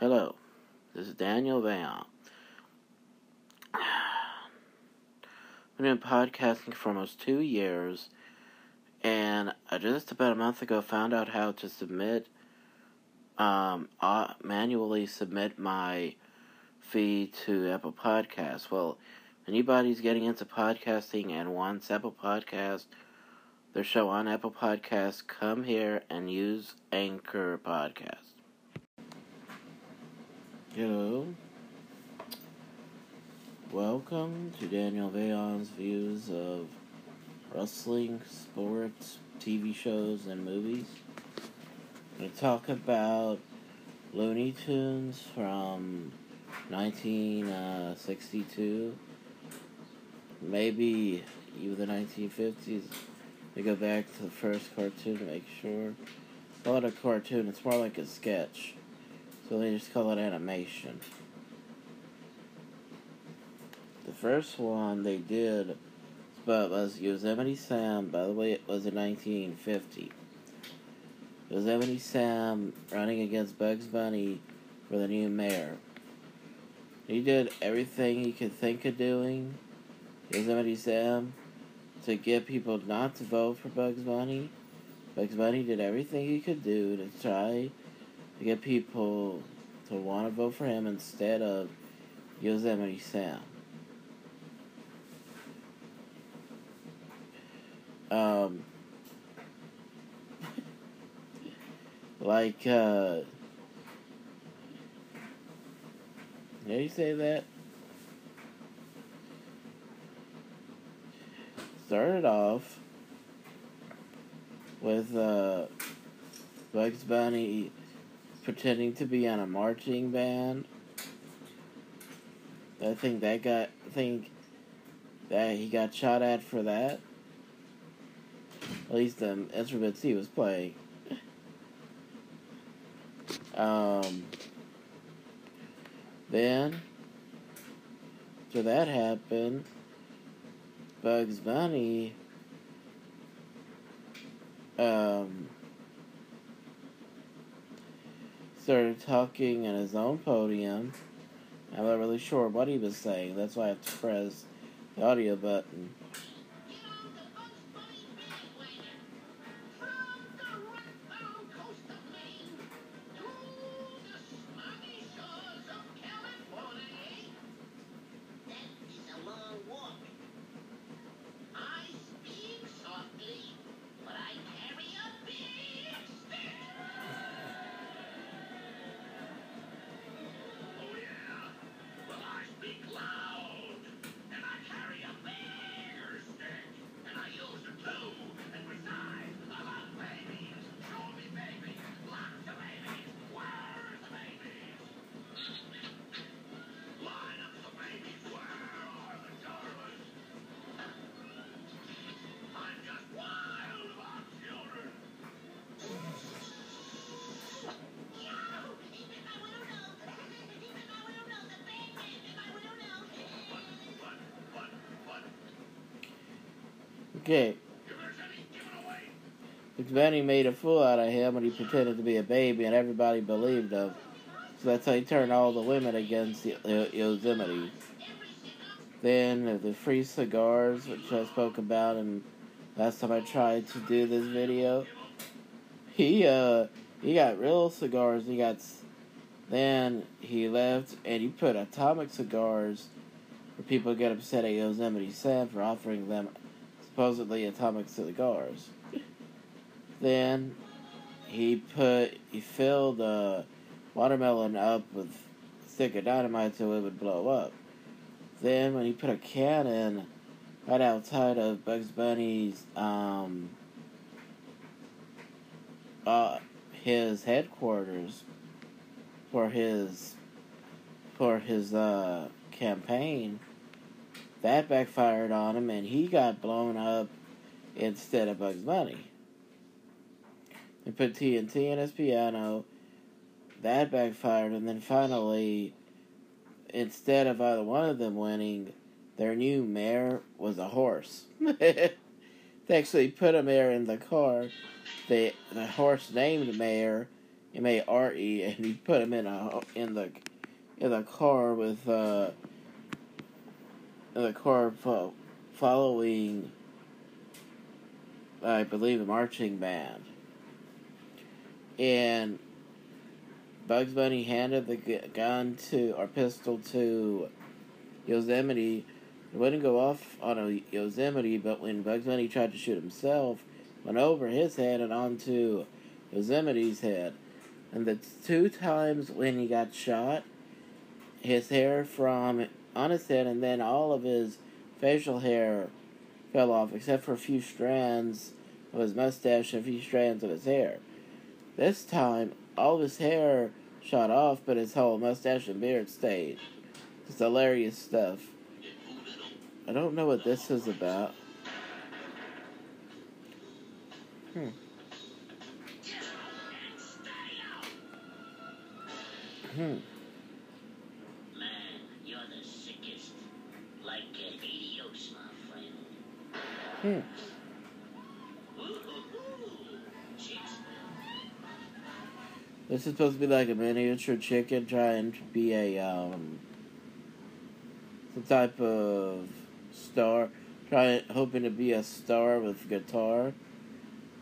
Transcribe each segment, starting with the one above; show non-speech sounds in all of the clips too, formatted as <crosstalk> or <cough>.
Hello, this is Daniel Veillon. I've been podcasting for almost two years, and I just about a month ago found out how to submit, um, uh, manually submit my feed to Apple Podcasts. Well, anybody's getting into podcasting and wants Apple Podcast, their show on Apple Podcasts, come here and use Anchor Podcast. Hello. Welcome to Daniel Veillon's views of wrestling, sports, TV shows, and movies. I'm going to talk about Looney Tunes from 1962, maybe even the 1950s. We go back to the first cartoon to make sure. Not a cartoon, it's more like a sketch. So they just call it animation. The first one they did but was Yosemite Sam. By the way, it was in 1950. Yosemite Sam running against Bugs Bunny for the new mayor. He did everything he could think of doing, Yosemite Sam, to get people not to vote for Bugs Bunny. Bugs Bunny did everything he could do to try to get people to want to vote for him instead of Yosemite Sam. Um, <laughs> like, uh, how you say that? Started off with, uh, Bugs Bunny pretending to be on a marching band. I think that got I think that he got shot at for that. At least the instruments he was playing. Um, then, after that happened, Bugs Bunny um, started talking at his own podium. I'm not really sure what he was saying. That's why I have to press the audio button. Okay. Benny made a fool out of him when he pretended to be a baby, and everybody believed him. So that's how he turned all the women against Yosemite. Then the free cigars, which I spoke about, and last time I tried to do this video, he uh he got real cigars. He got then he left and he put atomic cigars where people get upset at Yosemite Sam for offering them supposedly atomic cigars. then he put he filled a watermelon up with a stick of dynamite so it would blow up. Then when he put a cannon right outside of Bugs Bunny's um uh his headquarters for his for his uh campaign that backfired on him, and he got blown up instead of Bugs Bunny. They put TNT in his piano. That backfired, and then finally, instead of either one of them winning, their new mayor was a horse. <laughs> they actually put a mayor in the car. They, the horse named mayor M A R E, and he put him in a in the in the car with uh, in the car fo- uh, following, I believe, a marching band, and Bugs Bunny handed the gu- gun to or pistol to Yosemite. It wouldn't go off on a Yosemite, but when Bugs Bunny tried to shoot himself, went over his head and onto Yosemite's head. And the two times when he got shot, his hair from on his head and then all of his facial hair fell off, except for a few strands of his mustache and a few strands of his hair. This time, all of his hair shot off, but his whole mustache and beard stayed. It's hilarious stuff. I don't know what this is about. Hmm. Hmm. Hmm. This is supposed to be like a miniature chicken trying to be a um some type of star, trying hoping to be a star with guitar.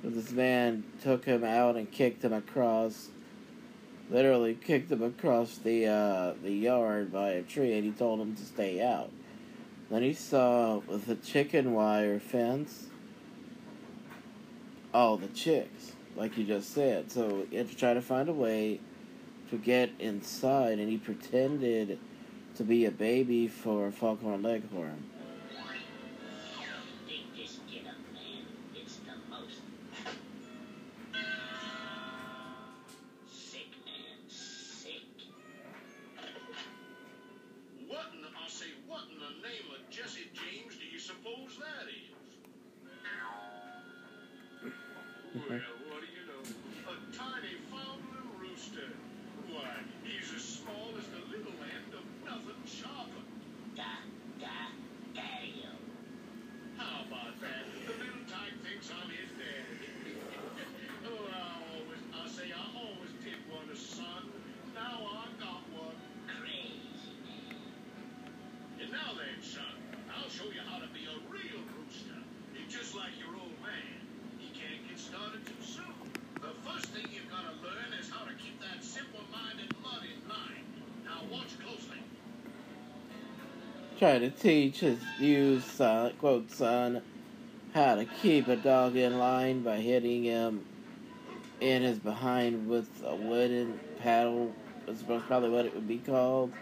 But this man took him out and kicked him across, literally kicked him across the uh, the yard by a tree, and he told him to stay out. Then he saw with a chicken wire fence all the chicks, like you just said. So he had to try to find a way to get inside, and he pretended to be a baby for Foghorn Leghorn. Trying to teach his new son, quote son, how to keep a dog in line by hitting him in his behind with a wooden paddle. That's probably what it would be called.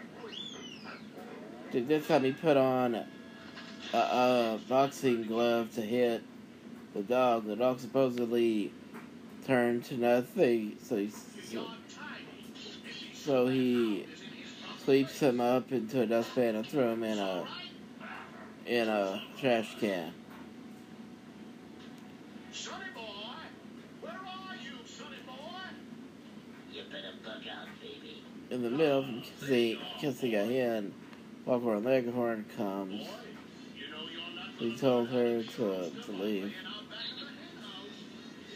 Dude, This time he put on a, a boxing glove to hit the dog. The dog supposedly turned to nothing, so he he's so he sweeps him up into a dustpan and throw him in a in a trash can. Sonny boy, where are you, sonny boy? You better bug out, baby. In the middle of him kissing, kissing a hen, Foghorn Leghorn comes. Boy, you know you're not He told her to, to leave.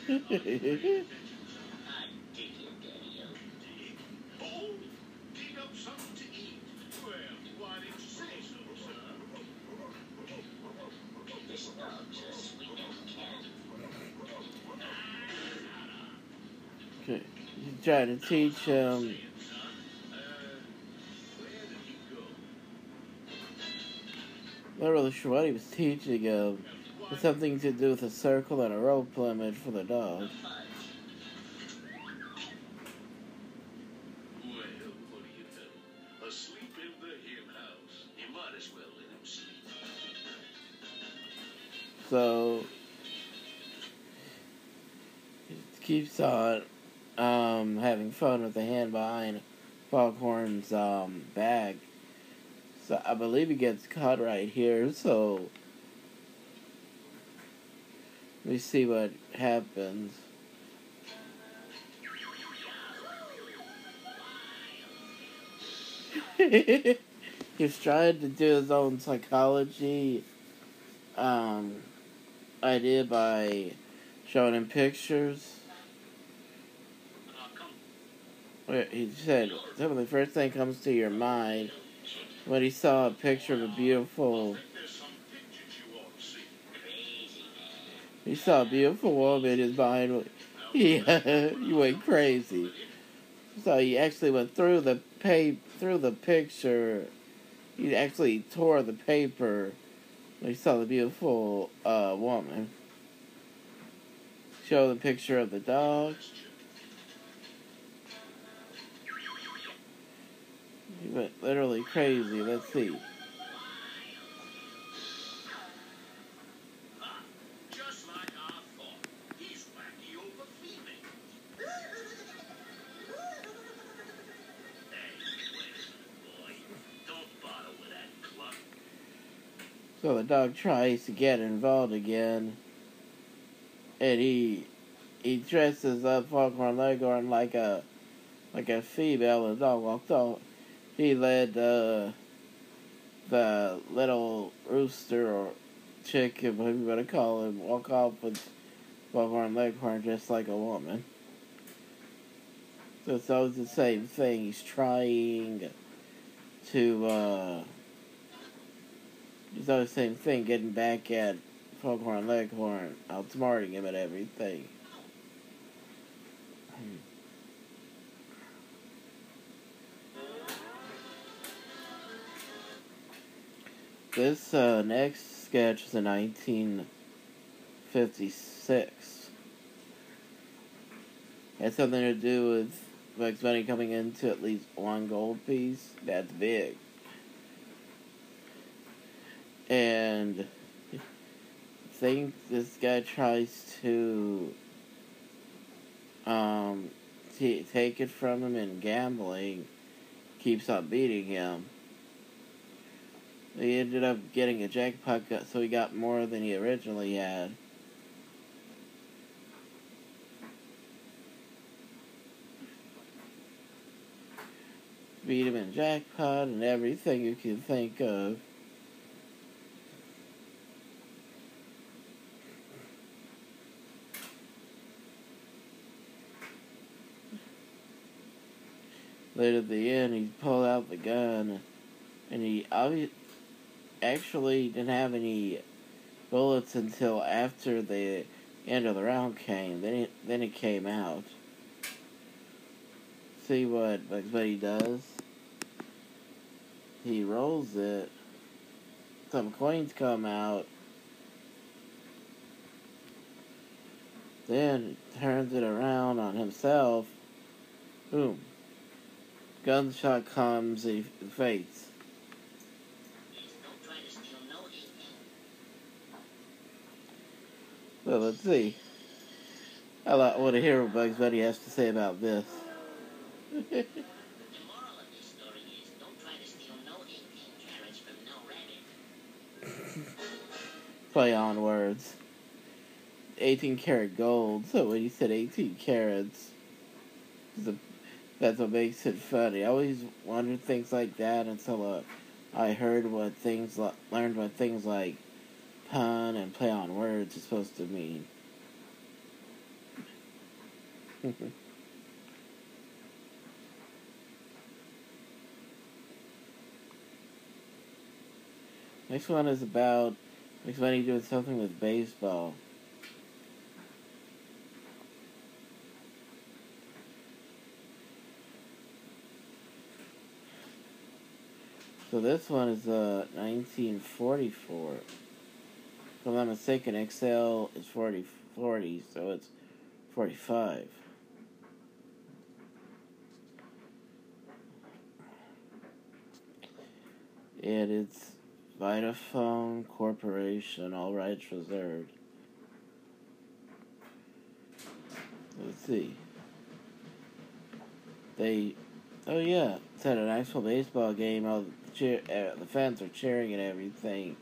<laughs> Trying to teach um, him it, go? not really sure what he was teaching him. It's something to do with a circle and a rope limit for the dog. So he keeps on um, having fun with the hand behind Foghorn's um, bag. So I believe he gets caught right here. So me see what happens. <laughs> He's trying to do his own psychology um, idea by showing him pictures. Oh, come, where he said, some the first thing comes to your mind when he saw a picture of a beautiful, he saw a beautiful woman his mind. <laughs> He, he went crazy. So he actually went through the pa- through the picture. He actually tore the paper when he saw the beautiful uh, woman. Show the picture of the dog. Went literally crazy. Let's see. So the dog tries to get involved again, and he he dresses up Foghorn Leghorn like a like a female. And the dog walks off. He led uh, the little rooster or chicken, whatever you want to call him, walk off with Foghorn Leghorn just like a woman. So it's always the same thing. He's trying to. Uh, it's always the same thing, getting back at Foghorn Leghorn, outsmarting him and everything. This uh, next sketch is in 1956. It has something to do with Bugs Bunny coming into at least one gold piece. That's big. And I think this guy tries to um t- take it from him in gambling, keeps on beating him. He ended up getting a jackpot, so he got more than he originally had. Beat him in jackpot and everything you can think of. Later at the end, he pulled out the gun, and he obvi- actually didn't have any bullets until after the end of the round came. Then it then it came out. See what Bugs Bunny does? He rolls it. Some coins come out. Then turns it around on himself. Boom. Gunshot comes in his So let's see. I like, want to hear what Bugs Bunny has to say about this. The moral of this story is don't try to steal no 18 carrots from no rabbit. Play on words. 18 karat gold. So when you said 18 carats, that's what makes it funny. I always wondered things like that until uh, I heard what things learned what things like pun and play on words is supposed to mean. <laughs> Next one is about money doing something with baseball. So this one is uh 1944. I'm not mistaken, Excel is 40, 40 so it's 45. And it's Vitaphone Corporation, all rights reserved. Let's see. They, oh yeah, it's at an actual baseball game. All the cheer, uh, the fans are cheering and everything.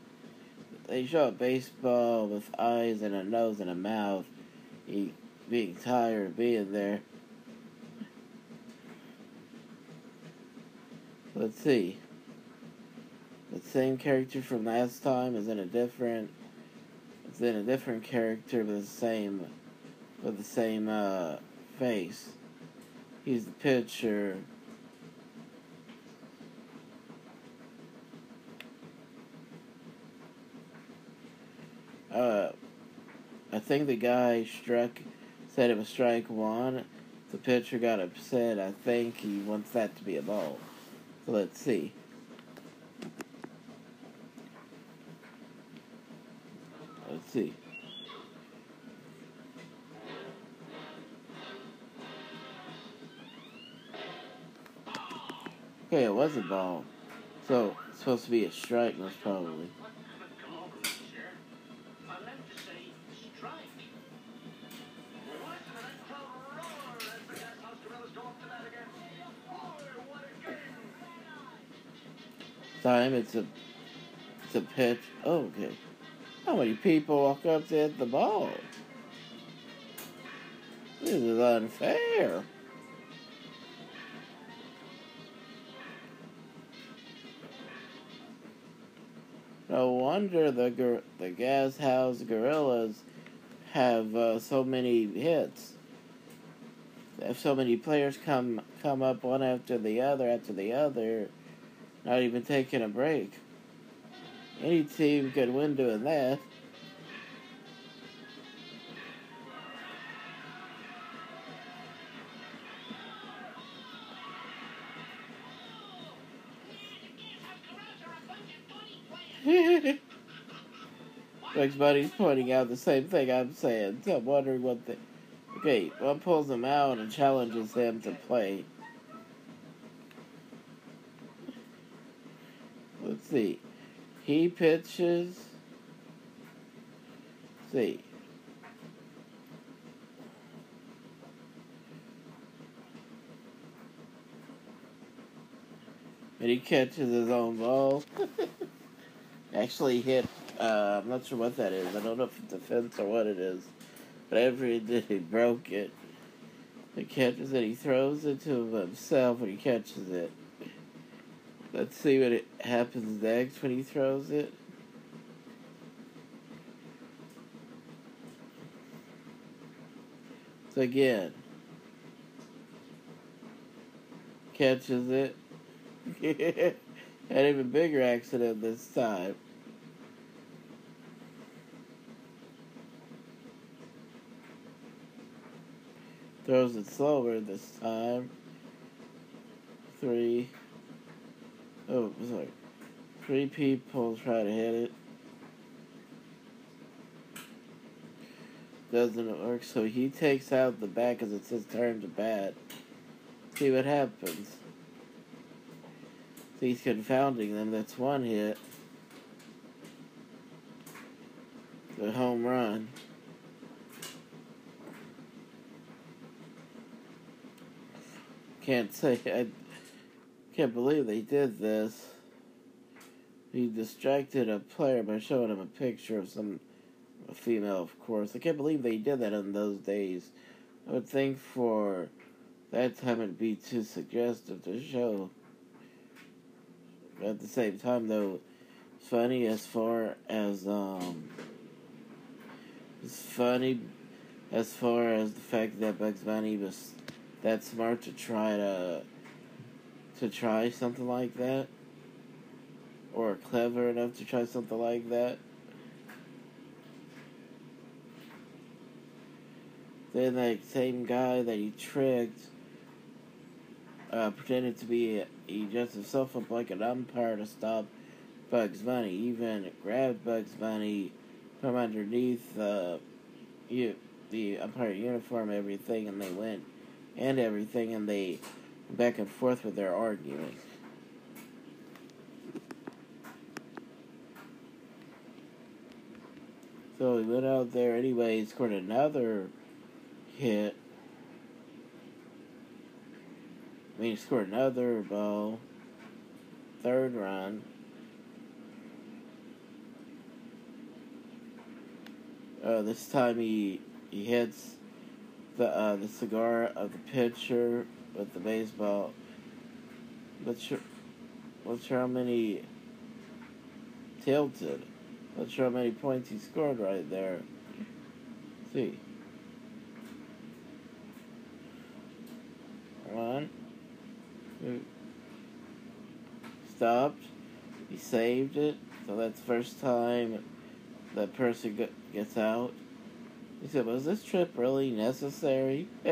They show a baseball with eyes and a nose and a mouth. He being tired of being there. Let's see. The same character from last time is in a different. It's in a different character with the same, with the same uh, face. He's the pitcher. Uh, I think the guy struck, said it was strike one. The pitcher got upset. I think he wants that to be a ball. So let's see. Let's see. Okay, it was a ball. So, it's supposed to be a strike, most probably. Roar as the gas house gorillas go up to that again. Boy, what a game! Time, it's a, it's a pitch. Oh, okay. How many people walk up to hit the ball? This is unfair. No wonder the the gas house gorillas have uh, so many hits. Have so many players come come up one after the other after the other, not even taking a break. Any team could win doing that. Bugs Bunny's pointing out the same thing I'm saying. So I'm wondering what the. Okay, one pulls him out and challenges him to play. Let's see. He pitches. Let's see. And he catches his own ball. <laughs> Actually hit uh, I'm not sure what that is. I don't know if it's a fence or what it is. But every day he broke it. He catches it. He throws it to himself when he catches it. Let's see what happens next when he throws it. So again, catches it. <laughs> An even bigger accident this time. Throws it slower this time. Three. Oh, sorry. Three people try to hit it. Doesn't work, so he takes out the bat because it's his turn to bat. See what happens. He's confounding them. That's one hit. The home run. Can't say I can't believe they did this. He distracted a player by showing him a picture of some female, of course. I can't believe they did that in those days. I would think for that time it'd be too suggestive to show. At the same time, though, it's funny as far as um, it's funny as far as the fact that Bugs Bunny was that smart to try to to try something like that, or clever enough to try something like that. Then that same guy that he tricked uh, pretended to be he dressed himself up like an umpire to stop Bugs Bunny. Even grabbed Bugs Bunny from underneath uh, you, the umpire uniform, everything, and they went and everything, and they back and forth with their arguing. So he went out there anyway, scored another hit. I mean, he scored another ball. Third run. Uh, this time he he hits the uh, the cigar of the pitcher with the baseball. Not sure, not sure how many tilted. Not sure how many points he scored right there. Let's see. One, stopped. He saved it. So that's the first time that person gets out. He said, Was this trip really necessary? <laughs>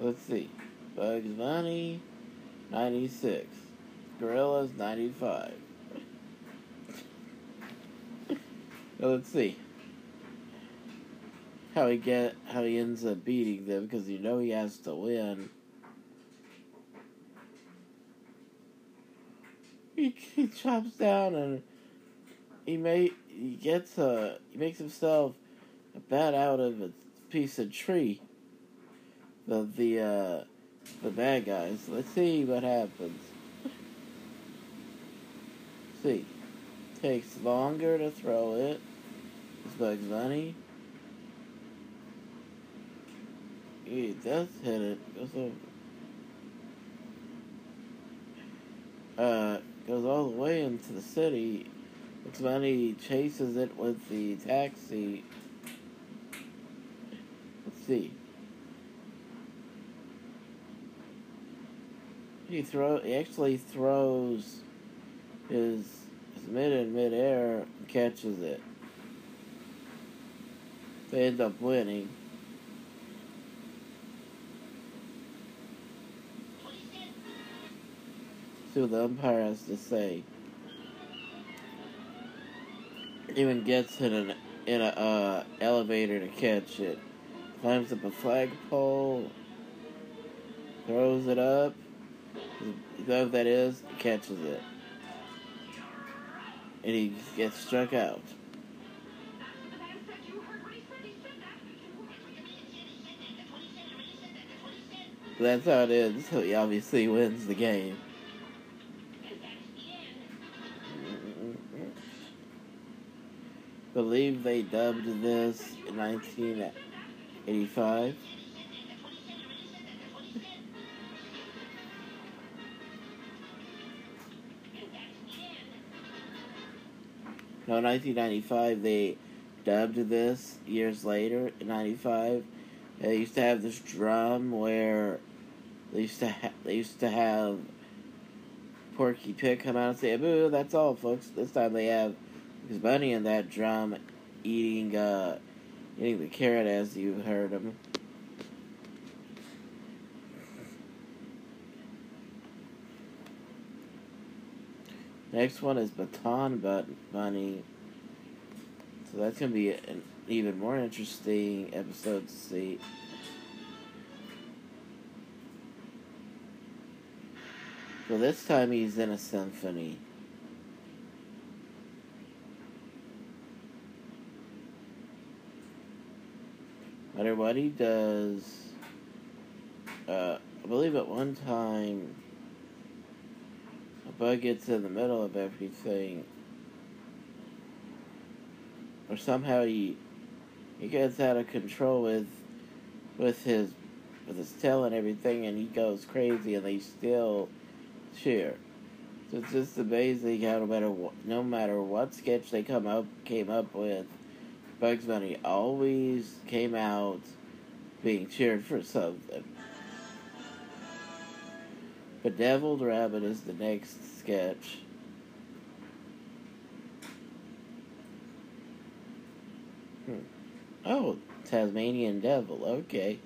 Let's see. Bugs Bunny, 96. Gorillas, 95. <laughs> Let's see how he get how he ends up beating them because you know he has to win. <laughs> He, he chops down and he may he gets a he makes himself a bat out of a piece of tree. The the uh, the bad guys. Let's see what happens. see, takes longer to throw it. It's Bugs Bunny. He does hit it. Goes over. Uh, goes all the way into the city. Bugs Bunny chases it with the taxi. Let's see. He throw. He actually throws his, his mid in midair and catches it. They end up winning. See what the umpire has to say. Even gets in an in a uh, elevator to catch it. Climbs up a flagpole. Throws it up. Whoever that is catches it. And he gets struck out. That's how it is. So he obviously wins the game. Believe they dubbed this in 1985. No, 1995 they dubbed this years later in 95. They used to have this drum where they used to ha- they used to have Porky Pig come out and say "boo." That's all, folks. This time they have Bugs Bunny in that drum eating uh, eating the carrot as you heard him. Next one is Baton Bunny. So that's going to be an even more interesting episode to see. So this time he's in a symphony. He does, uh, I believe at one time a bug gets in the middle of everything, or somehow he he gets out of control with with his with his tail and everything, and he goes crazy, and they still cheer. So it's just amazing how no matter what, no matter what sketch they come up came up with, Bugs Bunny always came out being cheered for something. Bedeviled Rabbit is the next sketch. Hmm. Oh, Tasmanian Devil, okay.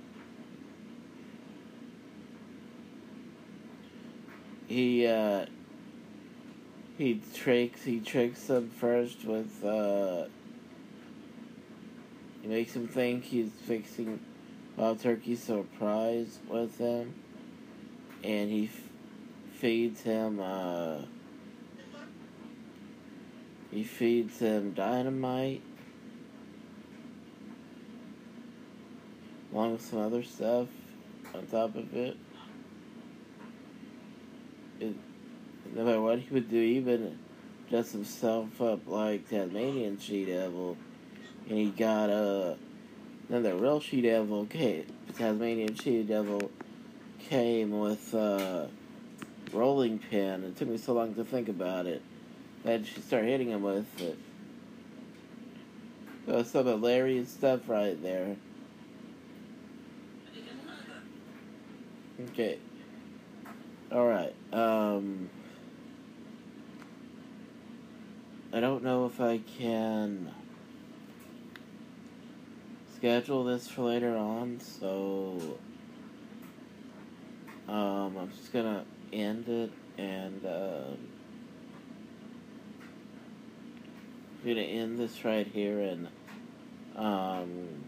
He, uh, he tricks, he tricks them first with, uh, he makes him think he's fixing Wild Turkey surprise with him, and he f- feeds him. Uh, he feeds him dynamite, along with some other stuff on top of it. it no matter what he would do, even dress himself up like Tasmanian She Devil and he got uh the real she devil came Tasmanian she devil came with uh rolling pin. It took me so long to think about it. Then she started hitting him with it. So some hilarious stuff right there. Okay. Alright. Um. I don't know if I can schedule this for later on, so um, I'm just gonna end it and um, I'm gonna end this right here and um,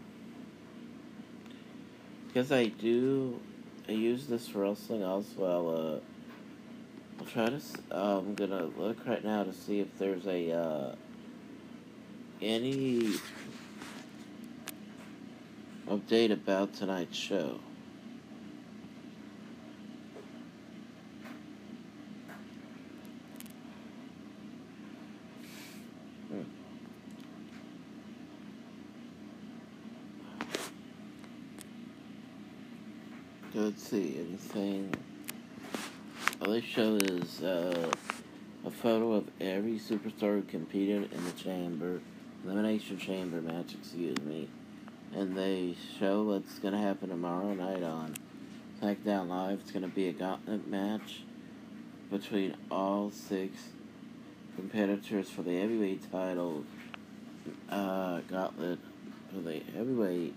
because I do I use this for wrestling as I'll uh, I'll try to. uh, I'm gonna look right now to see if there's a uh, any update about tonight's show. Hmm. Let's see, anything. All they show is uh, a photo of every superstar who competed in the chamber, elimination chamber match, excuse me. And they show what's going to happen tomorrow night on SmackDown Live. It's going to be a gauntlet match between all six competitors for the heavyweight title. Uh, gauntlet for the heavyweight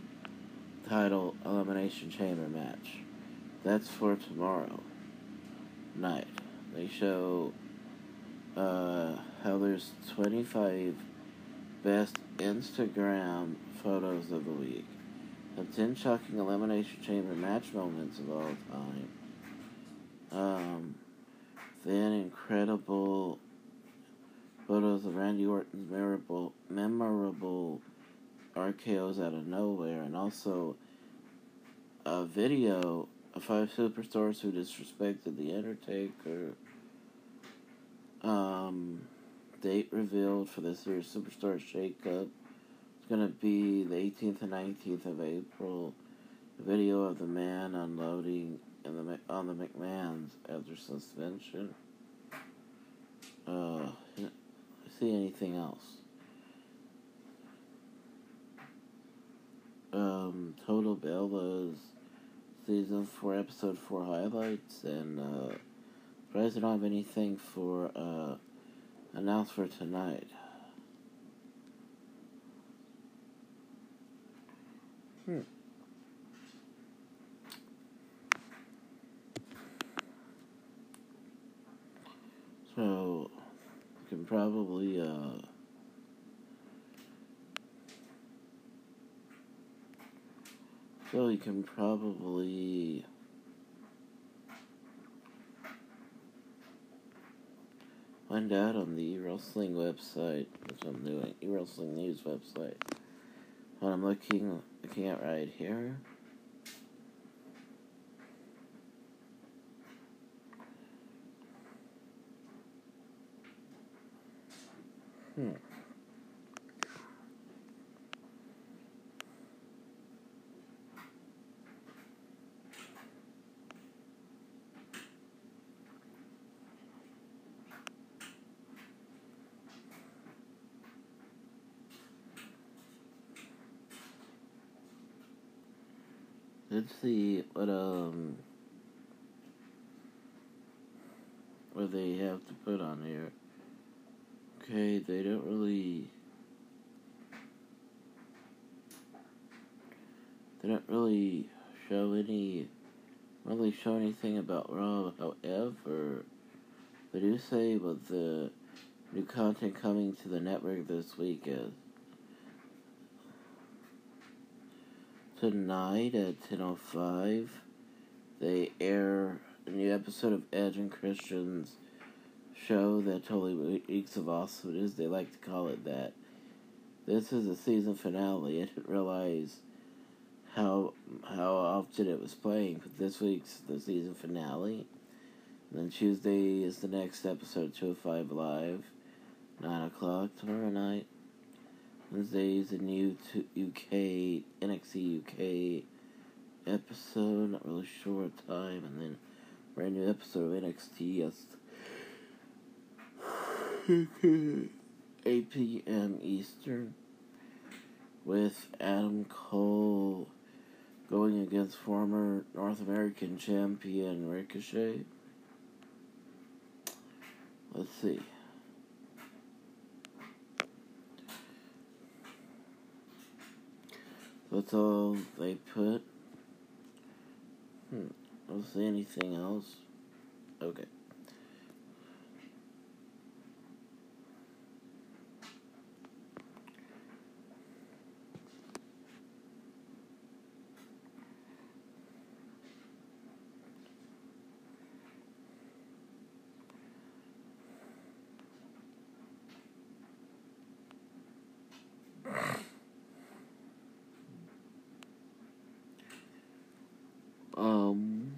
title elimination chamber match. That's for tomorrow night. They show uh, how there's 25 best Instagram photos of the week. The 10 shocking Elimination Chamber match moments of all time. Um, then incredible photos of Randy Orton's memorable, memorable RKOs out of nowhere, and also a video of five superstars who disrespected the Undertaker. Um, date revealed for this year's Superstar Shakeup. It's gonna be the 18th and 19th of April. Video of the man unloading in the on the McMahon's after suspension. Uh, see anything else? Um, Total Bella's season four, episode four highlights, and uh, surprised I don't have anything for uh, announced for tonight. Hmm. So, you can probably uh. So you can probably find out on the e-wrestling website, which I'm doing, e-wrestling news website. What I'm looking looking at right here. Hmm. Let's see what um what they have to put on here. Okay, they don't really they don't really show any really show anything about Raw. However, they do say what the new content coming to the network this week is. Tonight at 10.05, they air a new episode of Edge and Christian's show that totally reeks of awesomeness. They like to call it that. This is the season finale. I didn't realize how how often it was playing, but this week's the season finale. And then Tuesday is the next episode, 205 Live, 9 o'clock tomorrow night. Wednesday is a new UK, NXT UK episode, not really sure what time, and then brand new episode of NXT, yes. <sighs> 8 p.m. Eastern with Adam Cole going against former North American champion Ricochet. Let's see. That's all they put. Hmm. Don't see anything else. Okay. Um,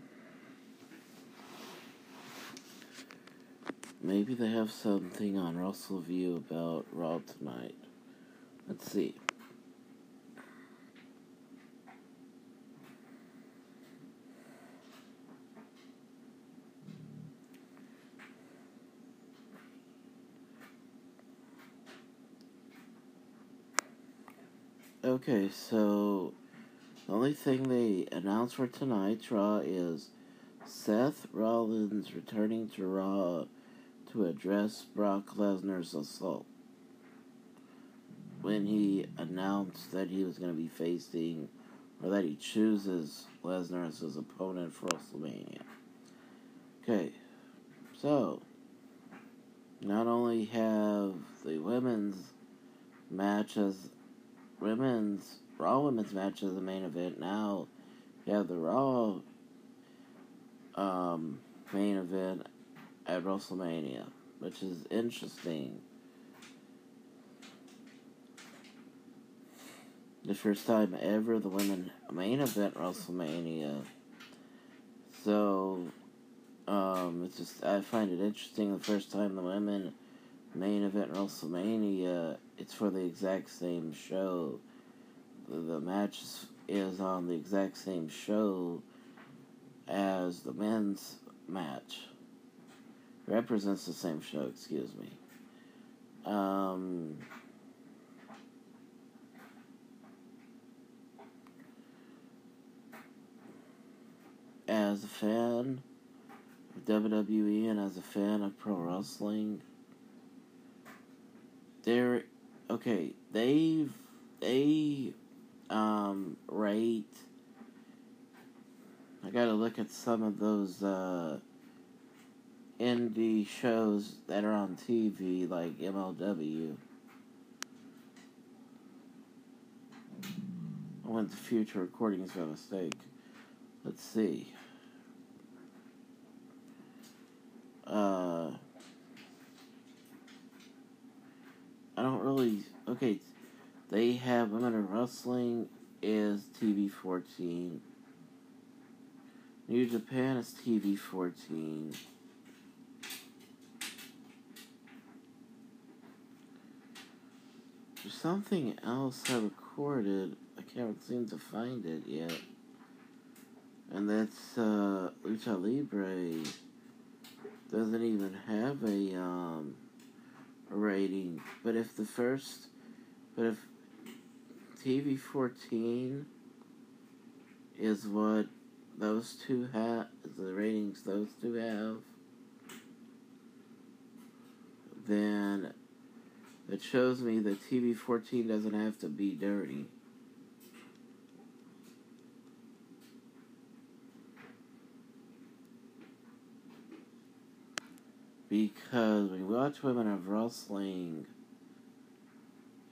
maybe they have something on WrestleView about Raw tonight. Let's see. Okay, so the only thing they announced for tonight's Raw is Seth Rollins returning to Raw to address Brock Lesnar's assault. When he announced that he was going to be facing, or that he chooses Lesnar as his opponent for WrestleMania. Okay, so not only have the women's matches, women's Raw Women's match as the main event. Now you have the Raw um, main event at WrestleMania, which is interesting. The first time ever the women main event WrestleMania. So um, it's just I find it interesting the first time the women main event WrestleMania. It's for the exact same show the match is on the exact same show as the men's match. Represents the same show, excuse me. Um, as a fan of WWE and as a fan of pro wrestling, they're okay. They've they um, rate. I gotta look at some of those uh, indie shows that are on TV, like MLW. I went to future recordings by mistake. Let's see. Uh, I don't really. Okay, they have Women in Wrestling is TV 14. New Japan is TV 14. Something else I recorded. I can't seem to find it yet. And that's uh, Lucha Libre doesn't even have a um, rating. But if the first, but if TV 14 is what those two have, the ratings those two have, then it shows me that TV 14 doesn't have to be dirty. Because when you watch Women of Wrestling,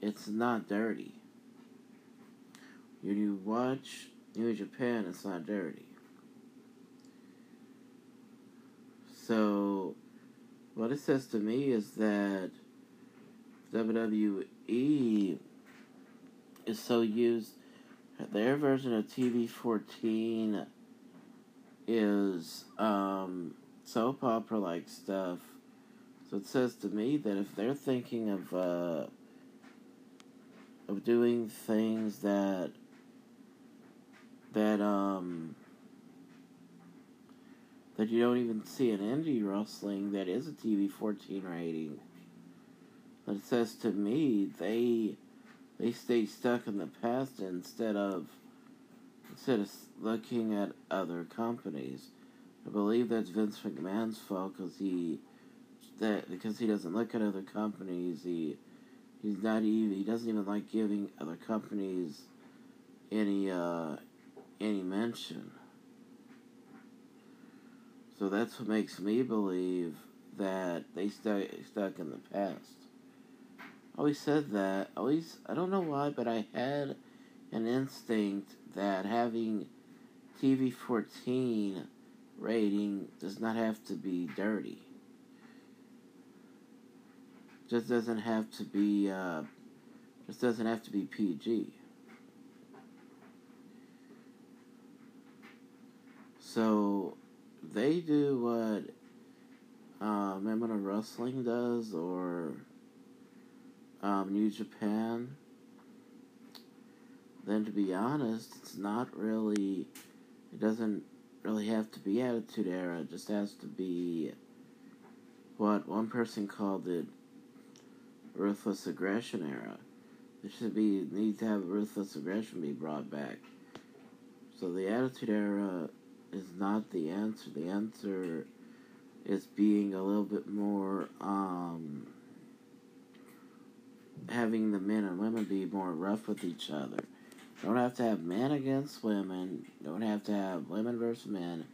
it's not dirty. When you watch New Japan, it's not dirty. So, what it says to me is that WWE is so used, their version of TV 14 is um, soap opera like stuff. So it says to me that if they're thinking of uh, of doing things that that um that you don't even see in indie wrestling that is a TV 14 rating. But it says to me they they stay stuck in the past instead of instead of looking at other companies. I believe that's Vince McMahon's fault because he that because he doesn't look at other companies. He he's not even he doesn't even like giving other companies any uh any mention. So that's what makes me believe that they stay stuck in the past. Always said that. Always I don't know why, but I had an instinct that having TV fourteen rating does not have to be dirty. Just doesn't have to be uh just doesn't have to be PG. So they do what uh, of Wrestling does or um, New Japan, then to be honest, it's not really, it doesn't really have to be Attitude Era, it just has to be what one person called it Ruthless Aggression Era. It should be, need to have Ruthless Aggression be brought back. So the Attitude Era is not the answer. The answer is being a little bit more, um, having the men and women be more rough with each other. Don't have to have men against women. Don't have to have women versus men.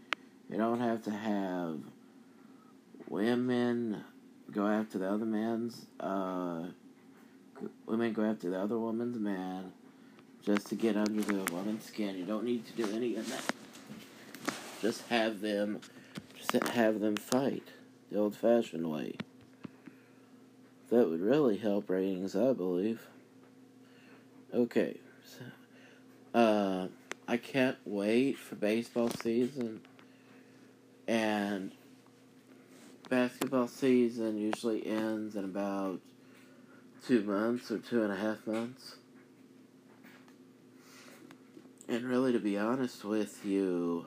You don't have to have women go after the other man's, uh, women go after the other woman's man just to get under the woman's skin. You don't need to do any of that. Just have them, just have them fight the old-fashioned way. That would really help ratings, I believe. Okay, so, uh, I can't wait for baseball season, and basketball season usually ends in about two months or two and a half months. And really, to be honest with you,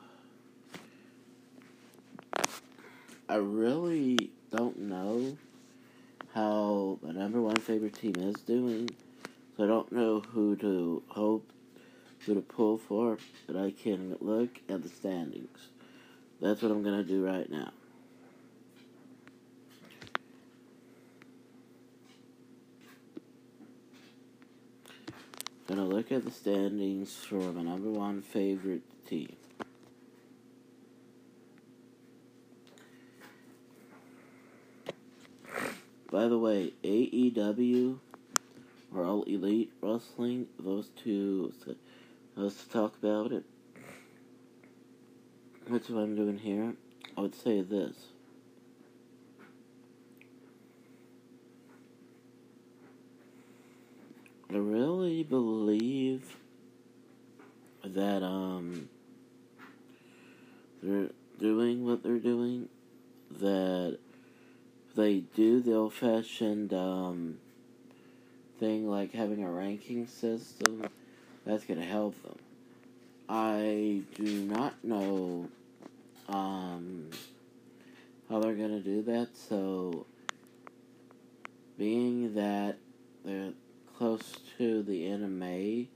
I really don't know how my number one favorite team is doing. So I don't know who to hope, who to pull for, but I can look at the standings. That's what I'm going to do right now. Gonna look at the standings for my number one favorite team. By the way, AEW or All Elite Wrestling, those two, let's talk about it. That's what I'm doing here. I would say this. I really believe that um they're doing what they're doing that they do the old fashioned um thing like having a ranking system that's gonna help them. I do not know um how they're gonna do that, so being that they're close to the end of May,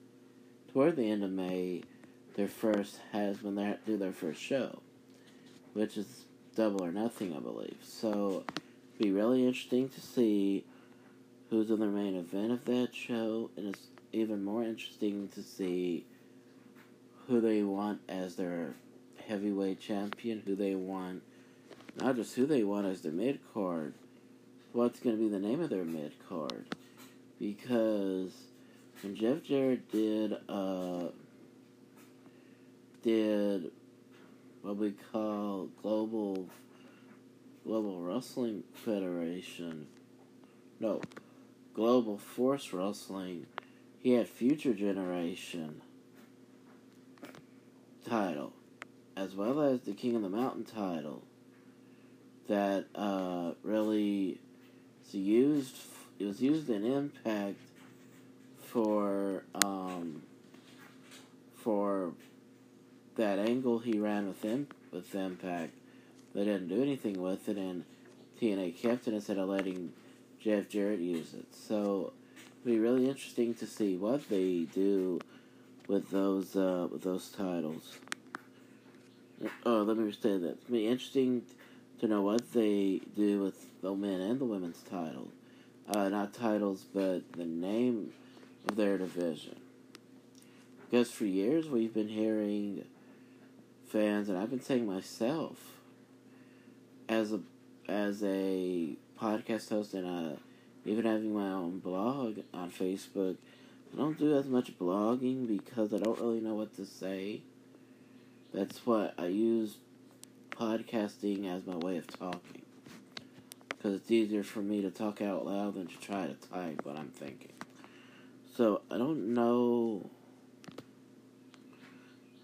toward the end of May, their first has when they do their first show, which is double or nothing, I believe. So, be really interesting to see who's in the main event of that show, and it's even more interesting to see who they want as their heavyweight champion, who they want, not just who they want as their mid card, what's going to be the name of their mid card because when Jeff Jarrett did uh did what we call global global wrestling federation. No. Global force wrestling. He had future generation title as well as the king of the mountain title that uh really is used it was used in Impact for um, for that angle he ran with him with Impact. They didn't do anything with it, and TNA kept it instead of letting Jeff Jarrett use it. So it'll be really interesting to see what they do with those uh, with those titles. Oh, let me understand that. Gonna be interesting to know what they do with the men and the women's title. Uh, not titles, but the name of their division. Because for years we've been hearing fans, and I've been saying myself, as a as a podcast host and uh, even having my own blog on Facebook, I don't do as much blogging because I don't really know what to say. That's what I use podcasting as my way of talking. Because it's easier for me to talk out loud than to try to type what I'm thinking. So I don't know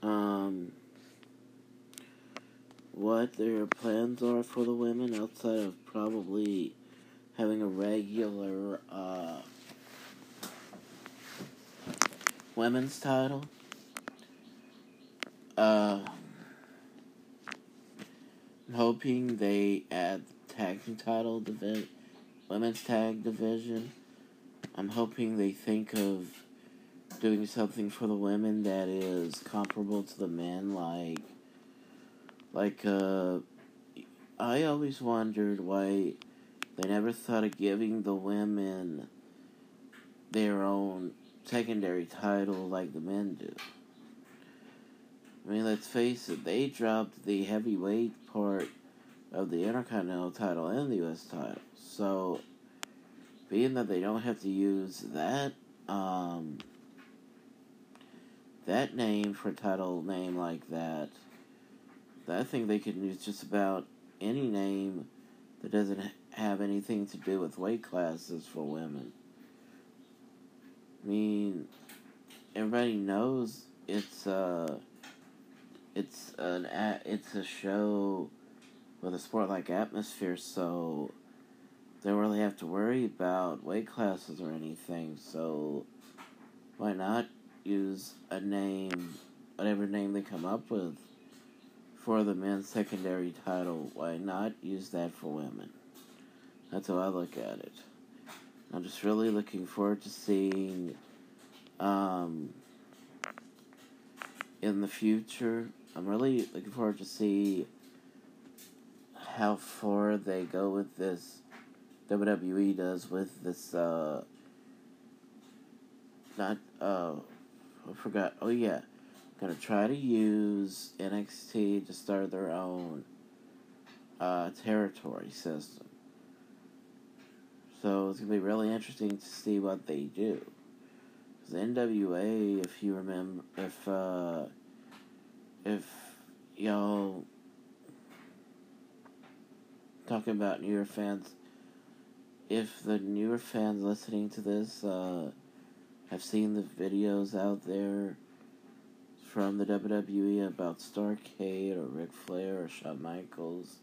um, what their plans are for the women outside of probably having a regular uh, women's title. Uh, I'm hoping they add the tag title division, women's tag division. I'm hoping they think of doing something for the women that is comparable to the men, like, like uh, I always wondered why they never thought of giving the women their own secondary title like the men do. I mean, let's face it, they dropped the heavyweight part of the Intercontinental title and the U.S. title. So, being that they don't have to use that, um, that name for title name like that, I think they could use just about any name that doesn't have anything to do with weight classes for women. I mean, everybody knows it's uh it's an it's a show with a sport like atmosphere, so they don't really have to worry about weight classes or anything. So why not use a name, whatever name they come up with, for the men's secondary title? Why not use that for women? That's how I look at it. I'm just really looking forward to seeing um, in the future. I'm really looking forward to see how far they go with this. WWE does with this. Uh, not uh, I forgot. Oh yeah, gonna try to use NXT to start their own uh, territory system. So it's gonna be really interesting to see what they do. Because NWA, if you remember, if uh, if y'all talking about newer fans, if the newer fans listening to this uh, have seen the videos out there from the WWE about Starcade or Ric Flair or Shawn Michaels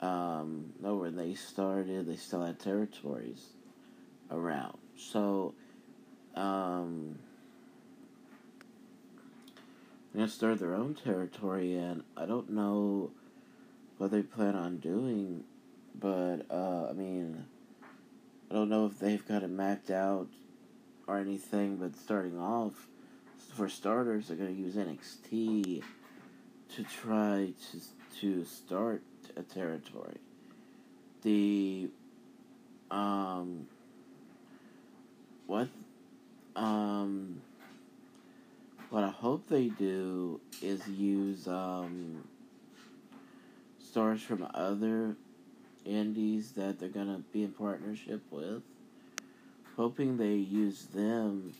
um, no, when they started, they still had territories around. So, um, they're gonna start their own territory, and I don't know what they plan on doing, but uh, I mean, I don't know if they've got it mapped out or anything. But starting off, for starters, they're gonna use NXT to try to to start a territory. The um what um what I hope they do is use um stars from other indies that they're gonna be in partnership with. Hoping they use them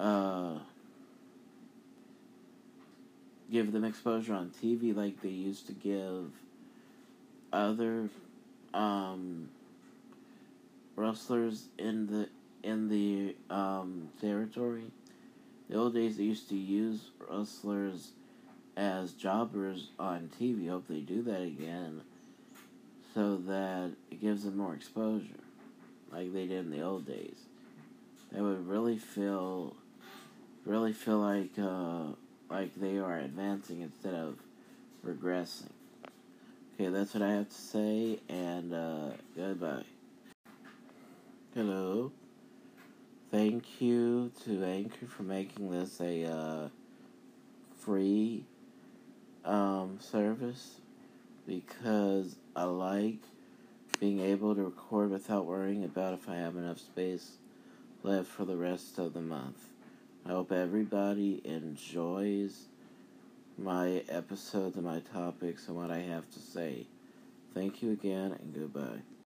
uh give them exposure on TV like they used to give other um, wrestlers in the in the um, territory. The old days they used to use wrestlers as jobbers on TV. Hope they do that again, so that it gives them more exposure, like they did in the old days. They would really feel, really feel like uh, like they are advancing instead of regressing. Okay, that's what I have to say, and uh, goodbye. Hello. Thank you to Anchor for making this a uh, free um, service because I like being able to record without worrying about if I have enough space left for the rest of the month. I hope everybody enjoys my episodes and my topics and what I have to say. Thank you again and goodbye.